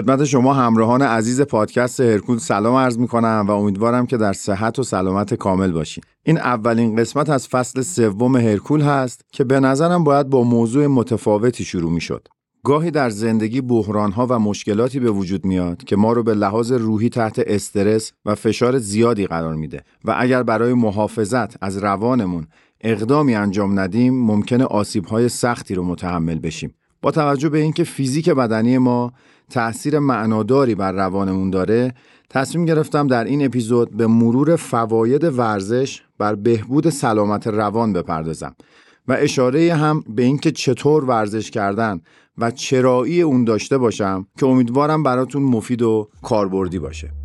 خدمت شما همراهان عزیز پادکست هرکول سلام عرض می کنم و امیدوارم که در صحت و سلامت کامل باشین. این اولین قسمت از فصل سوم هرکول هست که به نظرم باید با موضوع متفاوتی شروع می شد. گاهی در زندگی بحرانها و مشکلاتی به وجود میاد که ما رو به لحاظ روحی تحت استرس و فشار زیادی قرار میده و اگر برای محافظت از روانمون اقدامی انجام ندیم ممکنه آسیبهای سختی رو متحمل بشیم. با توجه به اینکه فیزیک بدنی ما تأثیر معناداری بر روانمون داره تصمیم گرفتم در این اپیزود به مرور فواید ورزش بر بهبود سلامت روان بپردازم و اشاره هم به اینکه چطور ورزش کردن و چرایی اون داشته باشم که امیدوارم براتون مفید و کاربردی باشه.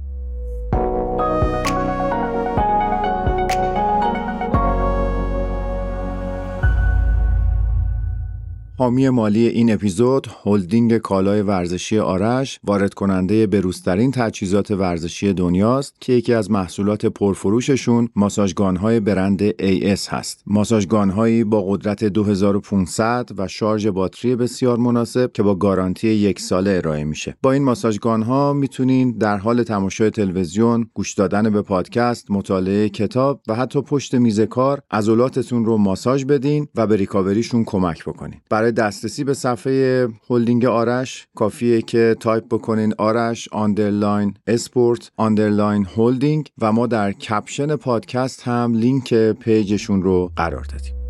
حامی مالی این اپیزود هلدینگ کالای ورزشی آرش وارد کننده بروزترین تجهیزات ورزشی دنیاست که یکی از محصولات پرفروششون ماساژگان‌های برند AS هست. ماساژگان‌هایی با قدرت 2500 و شارژ باتری بسیار مناسب که با گارانتی یک ساله ارائه میشه. با این ماساژگان‌ها می‌تونین در حال تماشای تلویزیون، گوش دادن به پادکست، مطالعه کتاب و حتی پشت میز کار عضلاتتون رو ماساژ بدین و به ریکاوریشون کمک بکنین. دسترسی به صفحه هلدینگ آرش کافیه که تایپ بکنین Arash underline sport underline holding و ما در caption پادکست هم لینک page شون رو قرار دادیم.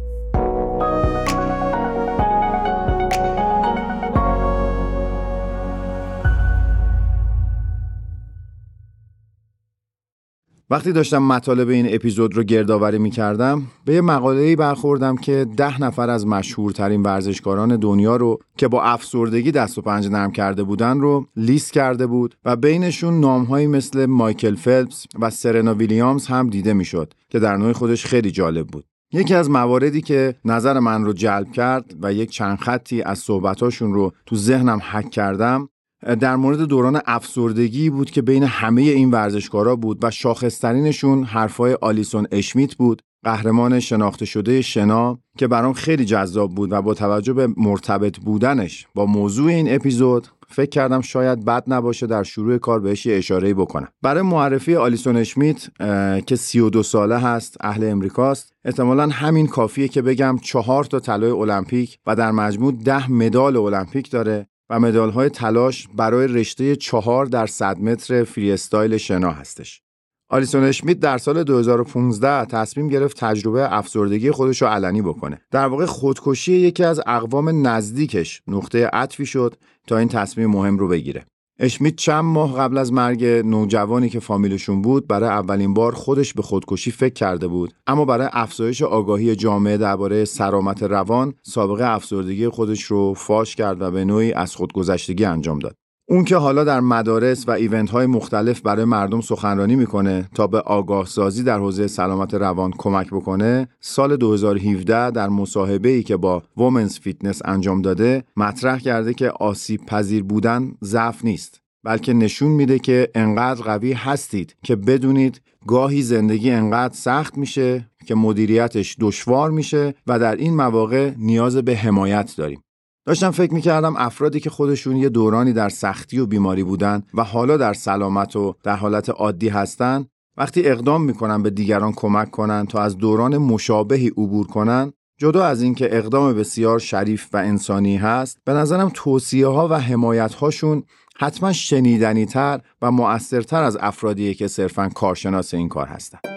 وقتی داشتم مطالب این اپیزود رو گردآوری می کردم به یه مقاله‌ای برخوردم که ده نفر از مشهورترین ورزشکاران دنیا رو که با افسردگی دست و پنجه نرم کرده بودن رو لیست کرده بود و بینشون نامهایی مثل مایکل فلپس و سرنا ویلیامز هم دیده می‌شد که در نوع خودش خیلی جالب بود. یکی از مواردی که نظر من رو جلب کرد و یک چند خطی از صحبتاشون رو تو ذهنم حک کردم در مورد دوران افسردگی بود که بین همه این ورزشکارا بود و شاخصترینشون حرفای آلیسون اشمیت بود قهرمان شناخته شده شنا که برام خیلی جذاب بود و با توجه به مرتبط بودنش با موضوع این اپیزود فکر کردم شاید بد نباشه در شروع کار بهش یه اشاره بکنم. برای معرفی آلیسون اشمیت که 32 ساله هست اهل امریکاست احتمالا همین کافیه که بگم چهار تا طلای المپیک و در مجموع ده مدال المپیک داره و مدال های تلاش برای رشته چهار در 100 متر فری استایل شنا هستش. آلیسون اشمیت در سال 2015 تصمیم گرفت تجربه افسردگی خودش رو علنی بکنه. در واقع خودکشی یکی از اقوام نزدیکش نقطه عطفی شد تا این تصمیم مهم رو بگیره. اشمیت چند ماه قبل از مرگ نوجوانی که فامیلشون بود برای اولین بار خودش به خودکشی فکر کرده بود. اما برای افزایش آگاهی جامعه درباره سلامت روان سابقه افسردگی خودش رو فاش کرد و به نوعی از خودگذشتگی انجام داد. اون که حالا در مدارس و event های مختلف برای مردم سخنرانی می‌کنه تا به آگاه سازی در حوزه سلامت روان کمک بکنه سال 2017 در مصاحبه ای که با Women's Fitness انجام داده مطرح کرده که آسیب پذیر بودن ضعف نیست بلکه نشون میده که انقدر قوی هستید که بدونید گاهی زندگی انقدر سخت میشه که مدیریتش دشوار میشه و در این مواقع نیاز به حمایت داریم. داشتم فکر می‌کردم افرادی که خودشون یه دورانی در سختی و بیماری بودن و حالا در سلامت و در حالت عادی هستن وقتی اقدام می‌کنن به دیگران کمک کنن تا از دوران مشابهی عبور کنن جدا از اینکه اقدام بسیار شریف و انسانی هست به نظرم توصیه ها و حمایت هاشون حتما شنیدنی تر و مؤثرتر از افرادیه که صرفا کارشناس این کار هستند.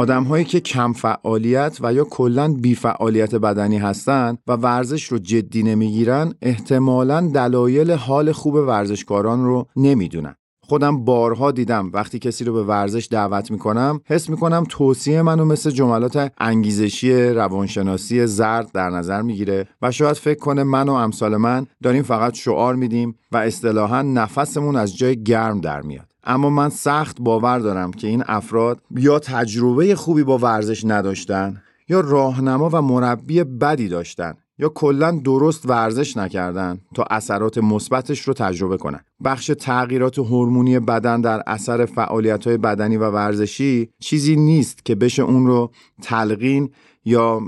آدم هایی که کم فعالیت و یا کلا بیفعالیت بدنی هستند و ورزش رو جدی نمی‌گیرن احتمالا دلایل حال خوب ورزشکاران رو نمی‌دونن. خودم بارها دیدم وقتی کسی رو به ورزش دعوت می‌کنم حس می‌کنم توصیه منو مثل جملات انگیزشی روانشناسی زرد در نظر می‌گیره و شاید فکر کنه من و امثال من داریم فقط شعار میدیم و اصطلاحا نفسمون از جای گرم در میاد. اما من سخت باور دارم که این افراد یا تجربه خوبی با ورزش نداشتن یا راهنما و مربی بدی داشتن یا کلا درست ورزش نکردن تا اثرات مثبتش رو تجربه کنن. بخش تغییرات هورمونی بدن در اثر فعالیت بدنی و ورزشی چیزی نیست که بشه اون رو تلقین یا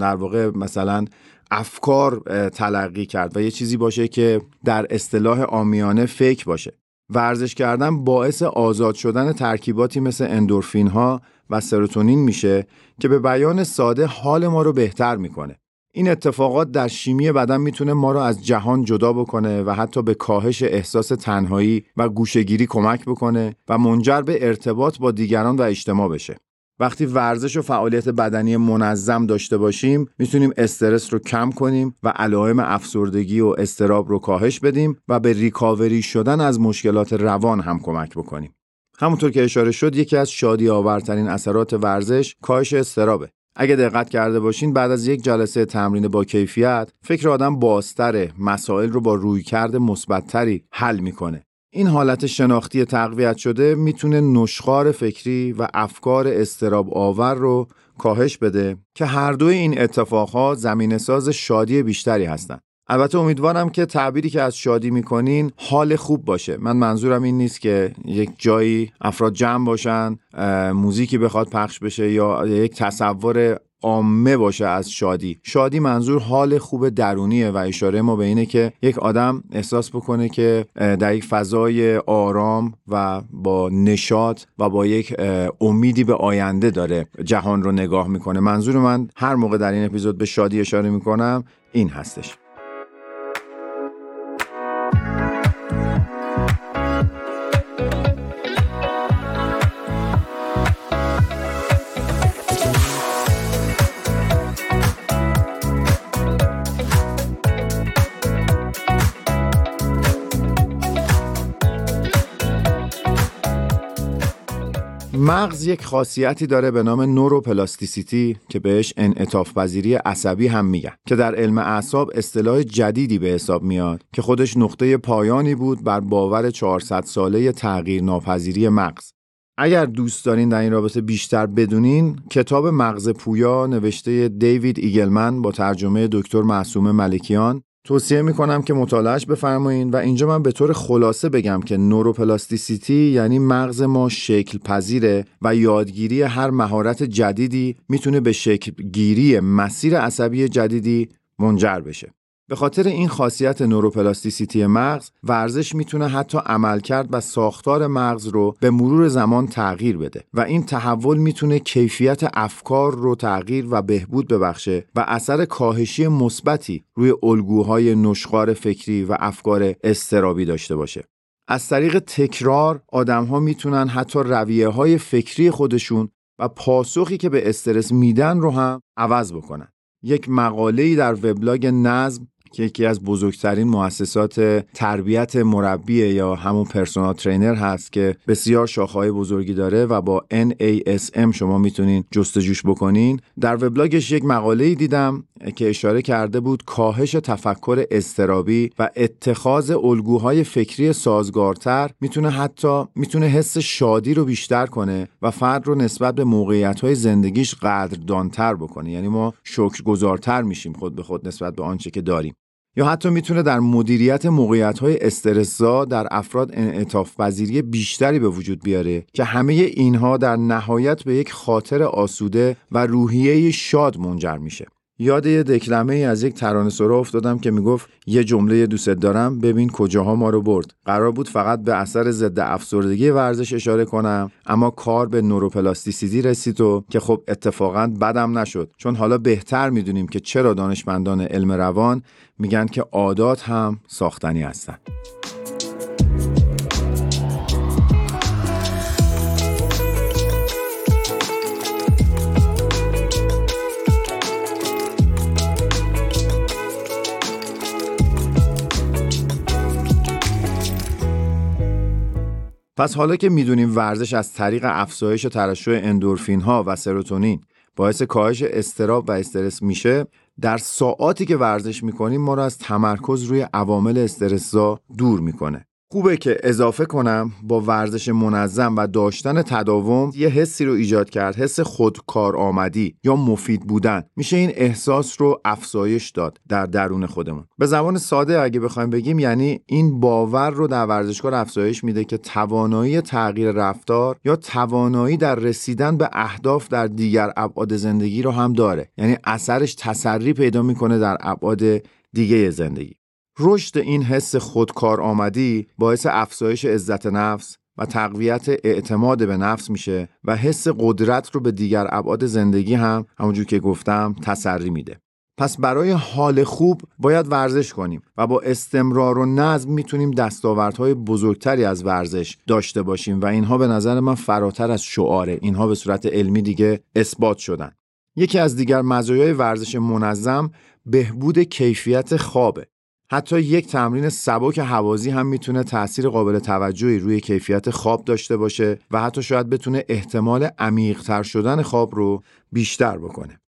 در واقع مثلا افکار تلقی کرد و یه چیزی باشه که در اصطلاح آمیانه فکر باشه ورزش کردن باعث آزاد شدن ترکیباتی مثل اندورفین ها و سروتونین میشه که به بیان ساده حال ما رو بهتر می‌کنه این اتفاقات در شیمی بدن می‌تونه ما رو از جهان جدا بکنه و حتی به کاهش احساس تنهایی و گوشگیری کمک بکنه و منجر به ارتباط با دیگران و اجتماع بشه. وقتی ورزش و فعالیت بدنی منظم داشته باشیم می‌تونیم استرس رو کم کنیم و علائم افسردگی و استراب رو کاهش بدیم و به ریکاوری شدن از مشکلات روان هم کمک بکنیم. همونطور که اشاره شد یکی از شادی آورترین اثرات ورزش کاهش استرابه. اگه دقت کرده باشین بعد از یک جلسه تمرین با کیفیت فکر آدم بازتره مسائل رو با رویکرد مثبتتری حل می‌کنه این حالت شناختی تقویت شده می‌تونه نشخار فکری و افکار استراب آور رو کاهش بده که هر دوی این اتفاقها زمین ساز شادی بیشتری هستند. البته امیدوارم که تعبیری که از شادی می‌کنین حال خوب باشه من منظورم این نیست که یک جایی افراد جمع باشن موزیکی بخواد پخش بشه یا یک تصور عامه باشه از شادی. شادی منظور حال خوب درونیه و اشاره ما به اینه که یک آدم احساس بکنه که در یک فضای آرام و با نشاط و با یک امیدی به آینده داره جهان رو نگاه می‌کنه. منظور من هر موقع در این اپیزود به شادی اشاره می‌کنم این هستش. مغز یک خاصیتی داره به نام neuroplasticity که بهش انعطاف پذیری عصبی هم میگن که در علم اعصاب اصطلاح جدیدی به حساب میاد که خودش نقطه پایانی بود بر باور 400 ساله تغییر ناپذیری مغز. اگر دوست دارین در این رابطه بیشتر بدونین کتاب مغز پویا نوشته دیوید ایگلمن با ترجمه دکتر معصوم ملکیان توصیه می‌کنم که مطالعهش بفرمایید و اینجا من به طور خلاصه بگم که neuroplasticity یعنی مغز ما شکل پذیره و یادگیری هر مهارت جدیدی می‌تونه به شکل گیری مسیر عصبی جدیدی منجر بشه. به خاطر این خاصیت نوروپلاستیسیتی مغز ورزش می‌تونه حتی عملکرد و ساختار مغز رو به مرور زمان تغییر بده و این تحول می‌تونه کیفیت افکار رو تغییر و بهبود ببخشه و اثر کاهشی مثبتی روی الگوهای نشخار فکری و افکار استرابی داشته باشه. از طریق تکرار آدم ها می‌تونن حتی رویه های فکری خودشون و پاسخی که به استرس میدن رو هم عوض بکنن. یک مقاله در وبلاگ نظم که یکی از بزرگترین مؤسسات تربیت مربی یا همون پرسونال ترینر هست که بسیار شاخه‌های بزرگی داره و با NASM شما می‌تونین جستجوش بکنین. در وبلاگش یک مقاله دیدم که اشاره کرده بود کاهش تفکر استرابی و اتخاذ الگوهای فکری سازگارتر می‌تونه حتی می‌تونه حس شادی رو بیشتر کنه و فرد رو نسبت به موقعیت زندگیش قدردانتر بکنه. یعنی ما شکرگزارتر میشیم خود به خود نسبت به آنچه که داریم. یا حتی می‌تونه در مدیریت موقعیت های استرسا در افراد انعطاف پذیری بیشتری به وجود بیاره که همه اینها در نهایت به یک خاطر آسوده و روحیه شاد منجر میشه. یاد یه دکلمه ای از یک ترانه سرا افتادم که می‌گفت یه جمله دوست دارم ببین کجاها ما رو برد. قرار بود فقط به اثر ضد افسردگی ورزش اشاره کنم اما کار به نوروپلاستیسیتی رسید و که خب اتفاقا بدم نشد. چون حالا بهتر می‌دونیم که چرا دانشمندان علم روان میگن که عادات هم ساختنی هستند پس حالا که می‌دونیم ورزش از طریق افزایش ترشح اندورفین ها و سروتونین باعث کاهش استراب و استرس میشه در ساعاتی که ورزش می‌کنیم ما رو از تمرکز روی عوامل استرسزا دور می‌کنه. خوبه که اضافه کنم با ورزش منظم و داشتن تداوم یه حسی رو ایجاد کرد حس خودکار آمدی یا مفید بودن. میشه این احساس رو افزایش داد در درون خودمون. به زبان ساده اگه بخوایم بگیم یعنی این باور رو در ورزشکار افزایش میده که توانایی تغییر رفتار یا توانایی در رسیدن به اهداف در دیگر ابعاد زندگی رو هم داره. یعنی اثرش تسری پیدا می‌کنه در ابعاد دیگه زندگی. رشد این حس خودکار آمدی باعث افزایش عزت نفس و تقویت اعتماد به نفس میشه و حس قدرت رو به دیگر ابعاد زندگی هم همونجور که گفتم تسری میده. پس برای حال خوب باید ورزش کنیم و با استمرار و نظم می‌تونیم دستاوردهای بزرگتری از ورزش داشته باشیم و اینها به نظر من فراتر از شعاره. اینها به صورت علمی دیگه اثبات شدن. یکی از دیگر مزایای ورزش منظم بهبود کیفیت خوابه. حتی یک تمرین سبک حوازی هم می‌تونه تاثیر قابل توجهی روی کیفیت خواب داشته باشه و حتی شاید بتونه احتمال عمیقتر شدن خواب رو بیشتر بکنه.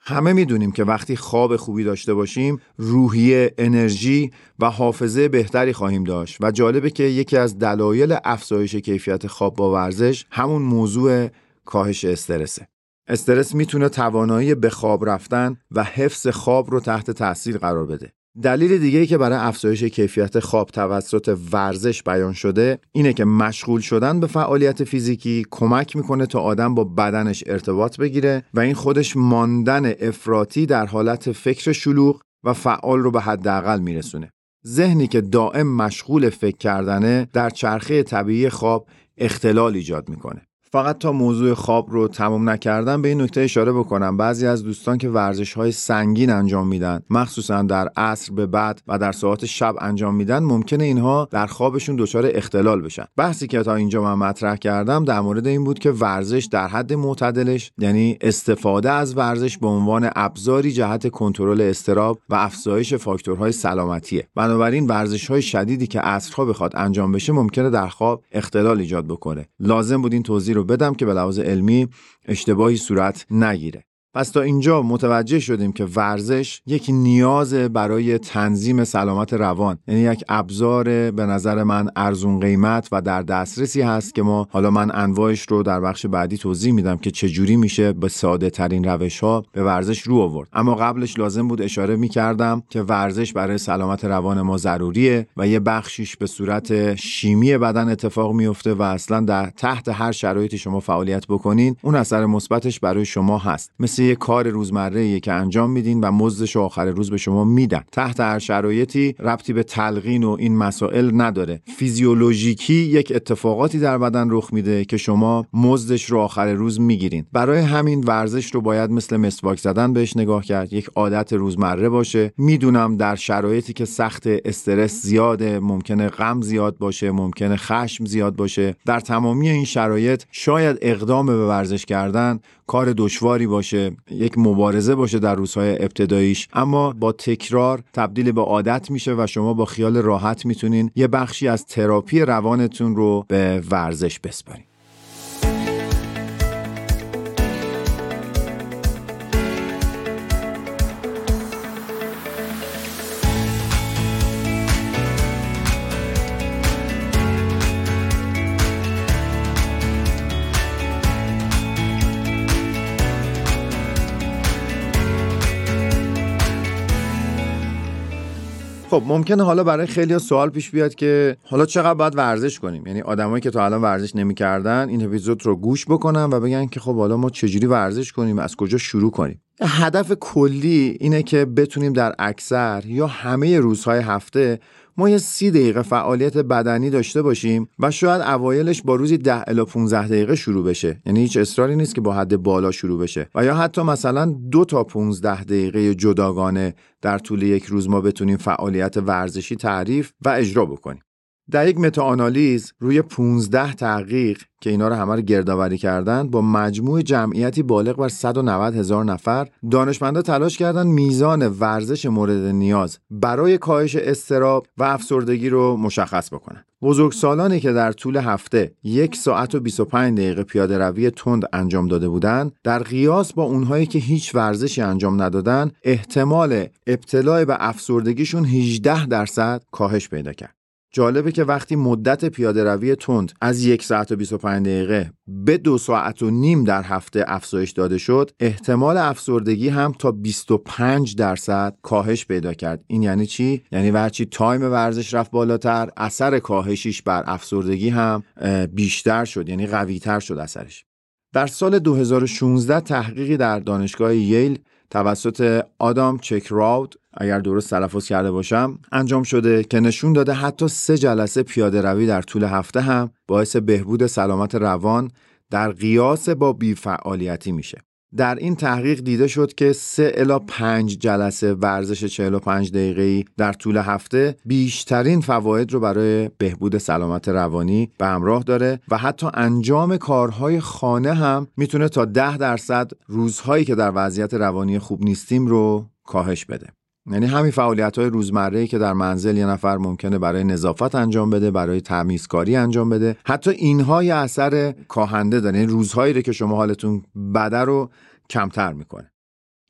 همه می‌دونیم که وقتی خواب خوبی داشته باشیم روحیه، انرژی و حافظه بهتری خواهیم داشت و جالبه که یکی از دلایل افزایش کیفیت خواب با ورزش همون موضوع کاهش استرسه. استرس می‌تونه توانایی به خواب رفتن و حفظ خواب رو تحت تاثیر قرار بده. دلیل دیگه که برای افزایش کیفیت خواب توسط ورزش بیان شده اینه که مشغول شدن به فعالیت فیزیکی کمک می‌کنه تا آدم با بدنش ارتباط بگیره و این خودش ماندن افراطی در حالت فکر شلوغ و فعال رو به حداقل میرسونه. ذهنی که دائم مشغول فکر کردنه در چرخه طبیعی خواب اختلال ایجاد می‌کنه. فقط تا موضوع خواب رو تمام نکردم به این نکته اشاره بکنم. بعضی از دوستان که ورزش های سنگین انجام میدن مخصوصا در عصر به بعد و در ساعت شب انجام میدن ممکنه اینها در خوابشون دچار اختلال بشن. بحثی که تا اینجا من مطرح کردم در مورد این بود که ورزش در حد معتدلش یعنی استفاده از ورزش به عنوان ابزاری جهت کنترل استراب و افزایش فاکتورهای سلامتیه. بنابراین ورزش های شدیدی که عصرها بخواد انجام بشه ممکنه در خواب اختلال ایجاد بکنه. لازم بود این توضیح رو بدم که به لحاظ علمی اشتباهی صورت نگیره. پس تا اینجا متوجه شدیم که ورزش یک نیاز برای تنظیم سلامت روان یعنی یک ابزار به نظر من ارزون قیمت و در دسترسی هست که ما حالا من انواعش رو در بخش بعدی توضیح میدم که چجوری میشه به ساده ترین روش ها به ورزش رو آورد. اما قبلش لازم بود اشاره می‌کردم که ورزش برای سلامت روان ما ضروریه و یه بخشیش به صورت شیمی بدن اتفاق میفته و اصلا در تحت هر شرایطی شما فعالیت بکنین اون اثر مثبتش برای شما هست. مثل یه کار روزمره که انجام میدین و مزدش آخر روز به شما میدن. تحت هر شرایطی ربطی به تلقین و این مسائل نداره. فیزیولوژیکی یک اتفاقاتی در بدن رخ میده که شما مزدش رو آخر روز می‌گیرین. برای همین ورزش رو باید مثل مسواک زدن بهش نگاه کرد. یک عادت روزمره باشه. می‌دونم در شرایطی که سخت استرس زیاده ممکنه غم زیاد باشه ممکنه خشم زیاد باشه. در تمامی این شرایط شاید اقدام به ورزش کردن کار دشواری باشه. یک مبارزه باشه در روزهای ابتداییش اما با تکرار تبدیل به عادت میشه و شما با خیال راحت می‌تونین یه بخشی از تراپی روانتون رو به ورزش بسپارین. خب ممکنه حالا برای خیلی سوال پیش بیاد که حالا چقدر باید ورزش کنیم؟ یعنی آدمایی که تا الان ورزش نمی‌کردن این اپیزود رو گوش بکنن و بگن که خب حالا ما چجوری ورزش کنیم از کجا شروع کنیم؟ هدف کلی اینه که بتونیم در اکثر یا همه روزهای هفته ما یه سی دقیقه فعالیت بدنی داشته باشیم و شاید اوایلش با روزی 10 الی 15 دقیقه شروع بشه. یعنی هیچ اصراری نیست که با حد بالا شروع بشه. و یا حتی مثلا دو تا 15 دقیقه جداگانه در طول یک روز ما بتونیم فعالیت ورزشی تعریف و اجرا بکنیم. در یک متاآنالیز روی 15 تحقیق که اینا رو همه رو گردآوری کردن با مجموع جمعیتی بالغ بر 190 هزار نفر دانشمندا تلاش کردن میزان ورزش مورد نیاز برای کاهش استراب و افسردگی رو مشخص بکنن. بزرگسالانی که در طول هفته یک ساعت و 25 دقیقه پیاده روی تند انجام داده بودند در قیاس با اونهایی که هیچ ورزشی انجام ندادن احتمال ابتلا به افسردگیشون 18 درصد کاهش پیدا کرد. جالبه که وقتی مدت پیاده روی تند از یک ساعت و 25 دقیقه به دو ساعت و نیم در هفته افزایش داده شد احتمال افسردگی هم تا 25 درصد کاهش پیدا کرد. این یعنی چی؟ یعنی ورچی تایم ورزش رفت بالاتر اثر کاهشیش بر افسردگی هم بیشتر شد یعنی قوی تر شد اثرش. در سال 2016 تحقیقی در دانشگاه ییل توسط آدام چکراود اگر درست تلفظ کرده باشم انجام شده که نشون داده حتی سه جلسه پیاده روی در طول هفته هم باعث بهبود سلامت روان در قیاس با بیفعالیتی میشه. در این تحقیق دیده شد که 3 الا 5 جلسه ورزش 45 دقیقه‌ای در طول هفته بیشترین فواید رو برای بهبود سلامت روانی به همراه داره و حتی انجام کارهای خانه هم می‌تونه تا 10 درصد روزهایی که در وضعیت روانی خوب نیستیم رو کاهش بده. یعنی همین فعالیت های روزمره که در منزل یه نفر ممکنه برای نظافت انجام بده برای تمیزکاری انجام بده. حتی اینها یه اثر کاهنده داره. یعنی روزهایی رو که شما حالتون بده رو کمتر می‌کنه.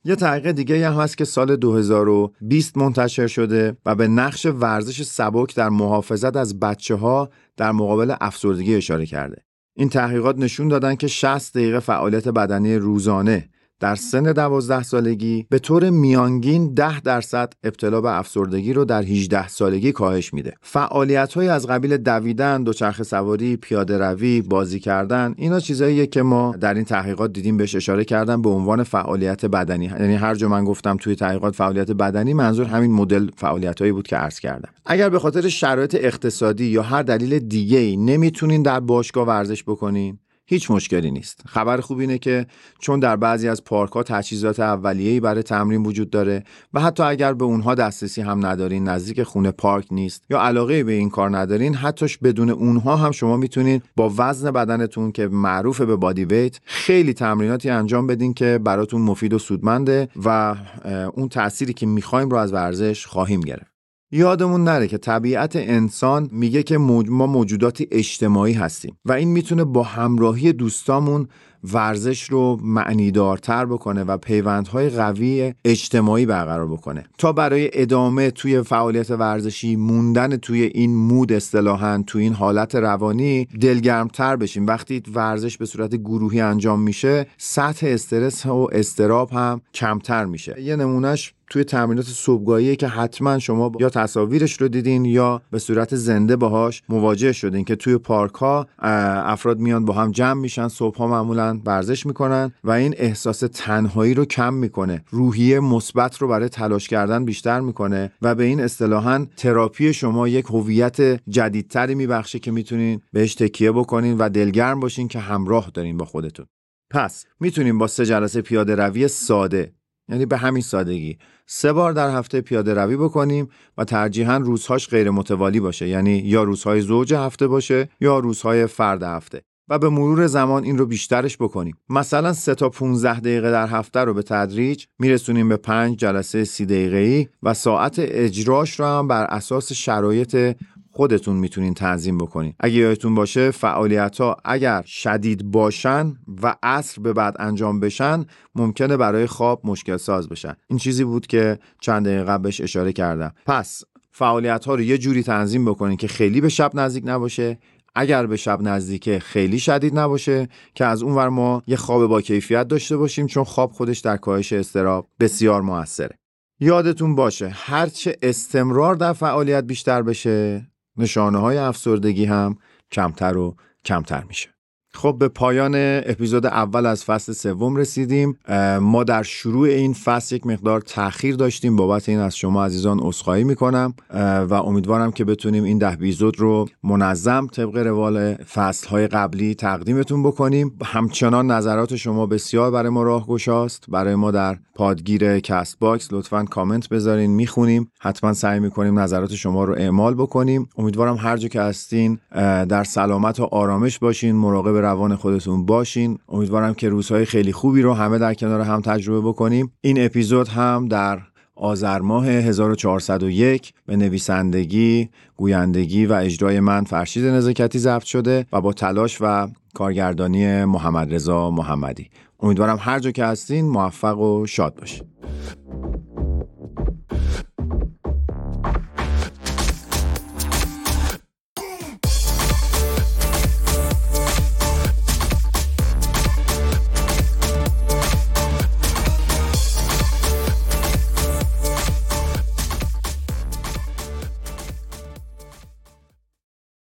یه تحقیق دیگه هم هست که سال 2020 منتشر شده و به نقش ورزش سبک در محافظت از بچه ها در مقابل افسردگی اشاره کرده. این تحقیقات نشون دادن که 60 دقیقه فعالیت بدنی روزانه در سن 12 سالگی به طور میانگین 10 درصد ابتلا به افسردگی رو در 18 سالگی کاهش میده. فعالیت های از قبیل دویدن، دوچرخه سواری، پیاده روی، بازی کردن، اینا چیزاییه که ما در این تحقیقات دیدیم بهش اشاره کردن به عنوان فعالیت بدنی. یعنی هر جا من گفتم توی تحقیقات فعالیت بدنی منظور همین مدل فعالیت هایی بود که عرض کردم. اگر به خاطر شرایط اقتصادی یا هر دلیل دیگه ای نمی‌تونین در باشگاه ورزش بکنین هیچ مشکلی نیست. خبر خوب اینه که چون در بعضی از پارک ها تجهیزات اولیه‌ای برای تمرین وجود داره و حتی اگر به اونها دسترسی هم ندارین نزدیک خونه پارک نیست یا علاقه به این کار ندارین حتیش بدون اونها هم شما می‌تونید با وزن بدنتون که معروف به بادی ویت خیلی تمریناتی انجام بدین که براتون مفید و سودمنده و اون تأثیری که می‌خوایم رو از ورزش خواهیم گرفت. یادمون نره که طبیعت انسان میگه که ما موجوداتی اجتماعی هستیم و این می‌تونه با همراهی دوستامون ورزش رو معنیدارتر بکنه و پیوندهای قوی اجتماعی برقرار بکنه. تا برای ادامه توی فعالیت ورزشی موندن توی این مود اصطلاحا توی این حالت روانی دلگرمتر بشیم. وقتی ورزش به صورت گروهی انجام میشه سطح استرس و استراب هم کمتر میشه. یه نمونهش توی تمرینات صبحگاهی که حتما شما یا تصاویرش رو دیدین یا به صورت زنده باهاش مواجه شدین که توی پارک ها افراد میان با هم جمع میشن صبح ها معمولا ورزش می‌کنن و این احساس تنهایی رو کم می‌کنه. روحیه مثبت رو برای تلاش کردن بیشتر می‌کنه و به این اصطلاحا تراپی شما یک هویت جدیدتری میبخشه که می‌تونین بهش تکیه بکنین و دلگرم باشین که همراه دارین با خودتون. پس می‌تونیم با سه جلسه پیاده روی ساده یعنی به همین سادگی سه بار در هفته پیاده روی بکنیم و ترجیحاً روزهاش غیر متوالی باشه. یعنی یا روزهای زوج هفته باشه یا روزهای فرد هفته. و به مرور زمان این رو بیشترش بکنیم. مثلا 3 تا 15 دقیقه در هفته رو به تدریج میرسونیم به 5 جلسه 30 دقیقه‌ای و ساعت اجراش رو هم بر اساس شرایط خودتون می‌تونین تنظیم بکنین. اگه یادتون باشه فعالیت ها اگر شدید باشن و عصر به بعد انجام بشن ممکنه برای خواب مشکل ساز بشن. این چیزی بود که چند دقیقه قبلش اشاره کردم. پس فعالیت ها رو یه جوری تنظیم بکنین که خیلی به شب نزدیک نباشه. اگر به شب نزدیکه خیلی شدید نباشه که از اون ور ما یه خواب با کیفیت داشته باشیم چون خواب خودش در کاهش استراب بسیار موثره. یادتون باشه هرچه استمرار در فعالیت بیشتر بشه نشانه های افسردگی هم کمتر و کمتر میشه. خب به پایان اپیزود اول از فصل سوم رسیدیم. ما در شروع این فصل یک مقدار تاخیر داشتیم. بابت این از شما عزیزان عذرخواهی می‌کنم. و امیدوارم که بتونیم این ده اپیزود رو منظم طبق روال فصل های قبلی تقدیمتون بکنیم. همچنان نظرات شما بسیار برای ما راهگشاست. برای ما در پادگیر Castbox لطفا کامنت بذارین می‌خونیم. حتما سعی می‌کنیم نظرات شما رو اعمال بکنیم. امیدوارم هر جا که هستین در سلامت و آرامش باشین. مراقب روان خودتون باشین امیدوارم که روزهای خیلی خوبی رو همه در کنار هم تجربه بکنیم این اپیزود هم در آذر ماه 1401 به نویسندگی، گویندگی و اجرای من فرشید نزاکتی ضبط شده و با تلاش و کارگردانی محمد رضا محمدی. امیدوارم هر جا که هستین موفق و شاد باشین.